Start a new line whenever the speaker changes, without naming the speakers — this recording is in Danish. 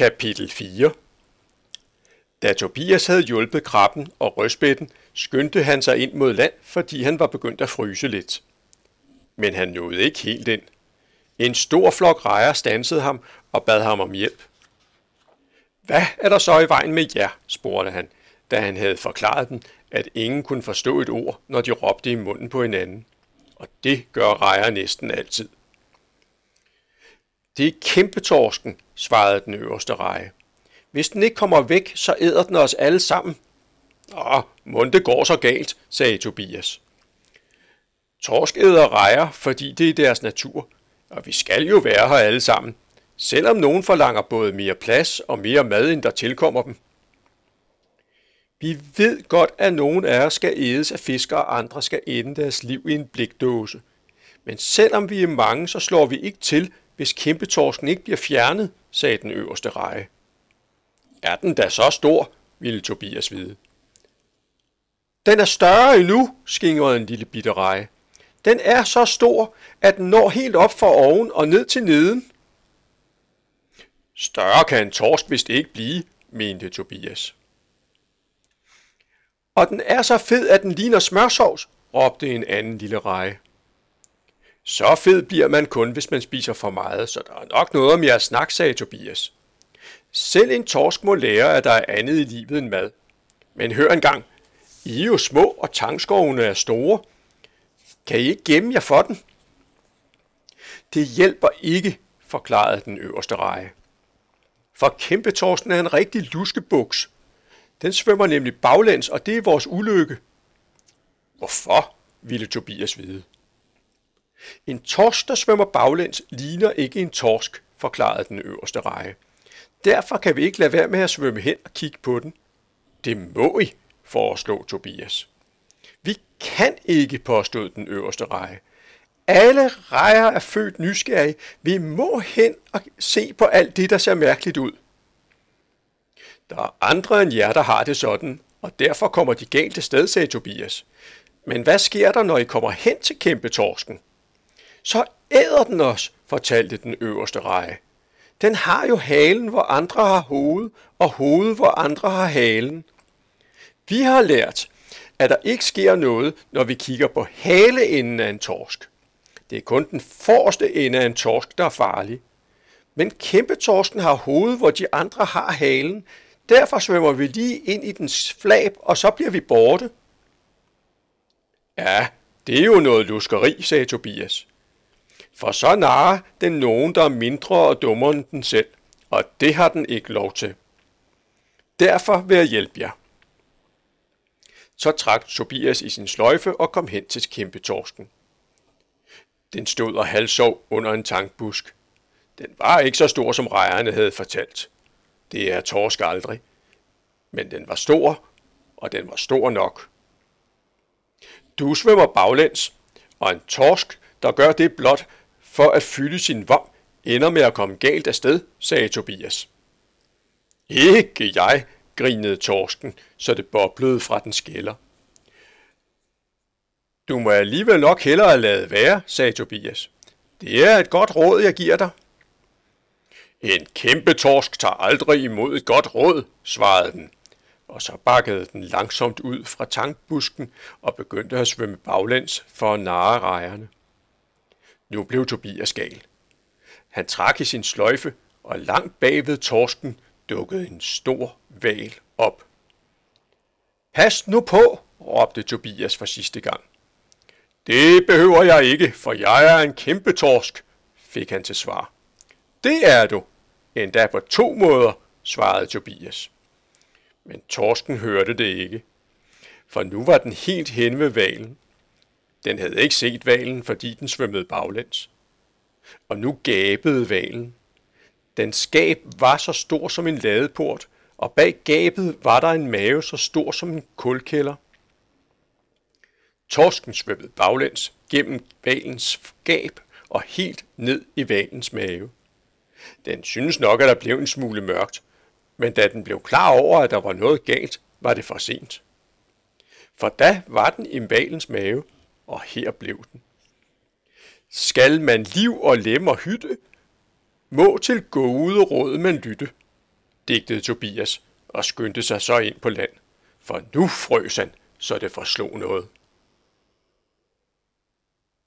Kapitel 4 Da Tobias havde hjulpet krabben og rødspætten, skyndte han sig ind mod land, fordi han var begyndt at fryse lidt. Men han nåede ikke helt ind. En stor flok rejer stansede ham og bad ham om hjælp. Hvad er der så i vejen med jer? spurgte han, da han havde forklaret dem, at ingen kunne forstå et ord, når de råbte i munden på hinanden. Og det gør rejer næsten altid. Det er kæmpetorsken, svarede den øverste reje. Hvis den ikke kommer væk, så æder den os alle sammen. Åh, mund det går så galt, sagde Tobias. Torsk æder rejer, fordi det er deres natur, og vi skal jo være her alle sammen, selvom nogen forlanger både mere plads og mere mad, end der tilkommer dem. Vi ved godt, at nogen af os skal ædes af fisk, og andre skal ende deres liv i en blikdåse. Men selvom vi er mange, så slår vi ikke til, hvis kæmpetorsken ikke bliver fjernet, sagde den øverste reje. Er den da så stor, ville Tobias vide. Den er større endnu, skingrede en lille bitte reje. Den er så stor, at den når helt op for oven og ned til neden. Større kan en torsk vist ikke blive, mente Tobias. Og den er så fed, at den ligner smørsovs, råbte en anden lille reje. Så fed bliver man kun, hvis man spiser for meget, så der er nok noget om jeres snak, sagde Tobias. Selv en torsk må lære, at der er andet i livet end mad. Men hør engang, I er jo små, og tangskovene er store. Kan I ikke gemme jer for den? Det hjælper ikke, forklarede den øverste reje. For kæmpetorsken er en rigtig luskebuks. Den svømmer nemlig baglæns, og det er vores ulykke. Hvorfor, ville Tobias vide. En torsk, der svømmer baglæns, ligner ikke en torsk, forklarede den øverste reje. Derfor kan vi ikke lade være med at svømme hen og kigge på den. Det må I, foreslog Tobias. Vi kan ikke, påstod den øverste reje. Alle rejer er født nysgerrige. Vi må hen og se på alt det, der ser mærkeligt ud. Der er andre end jer, der har det sådan, og derfor kommer de galt til sted, sagde Tobias. Men hvad sker der, når I kommer hen til kæmpetorsken? Så æder den os, fortalte den øverste reje. Den har jo halen, hvor andre har hoved, og hovedet, hvor andre har halen. Vi har lært, at der ikke sker noget, når vi kigger på haleenden af en torsk. Det er kun den forreste ende af en torsk, der er farlig. Men kæmpetorsken har hovedet, hvor de andre har halen. Derfor svømmer vi lige ind i dens flab, og så bliver vi borte. Ja, det er jo noget luskeri, sagde Tobias. For så narer den nogen, der er mindre og dummere end den selv, og det har den ikke lov til. Derfor vil jeg hjælpe jer. Så trak Tobias i sin sløjfe og kom hen til kæmpetorsken. Den stod og halsov under en tankbusk. Den var ikke så stor, som rejerne havde fortalt. Det er torsk aldrig. Men den var stor, og den var stor nok. Du svømmer baglæns, og en torsk, der gør det blot, for at fylde sin vom, ender med at komme galt afsted, sagde Tobias. Ikke jeg, grinede torsken, så det boblede fra den skælder. Du må alligevel nok hellere lade være, sagde Tobias. Det er et godt råd, jeg giver dig. En kæmpe torsk tager aldrig imod et godt råd, svarede den. Og så bakkede den langsomt ud fra tankbusken og begyndte at svømme baglæns for at narre rejerne. Nu blev Tobias gal. Han trak i sin sløjfe, og langt bagved torsken dukkede en stor val op. Pas nu på, råbte Tobias for sidste gang. Det behøver jeg ikke, for jeg er en kæmpe torsk, fik han til svar. Det er du, endda på to måder, svarede Tobias. Men torsken hørte det ikke, for nu var den helt hen ved valen. Den havde ikke set valen, fordi den svømmede baglæns. Og nu gabede valen. Den skab var så stor som en ladeport, og bag gabet var der en mave så stor som en kulkælder. Torsken svømmede baglæns gennem valens gab og helt ned i valens mave. Den synes nok, at der blev en smule mørkt, men da den blev klar over, at der var noget galt, var det for sent. For da var den i valens mave, og her blev den. Skal man liv og lemmer hytte, må til gode råd man lytte. digtede Tobias og skyndte sig så ind på land, for nu frøs han, så det forslog noget.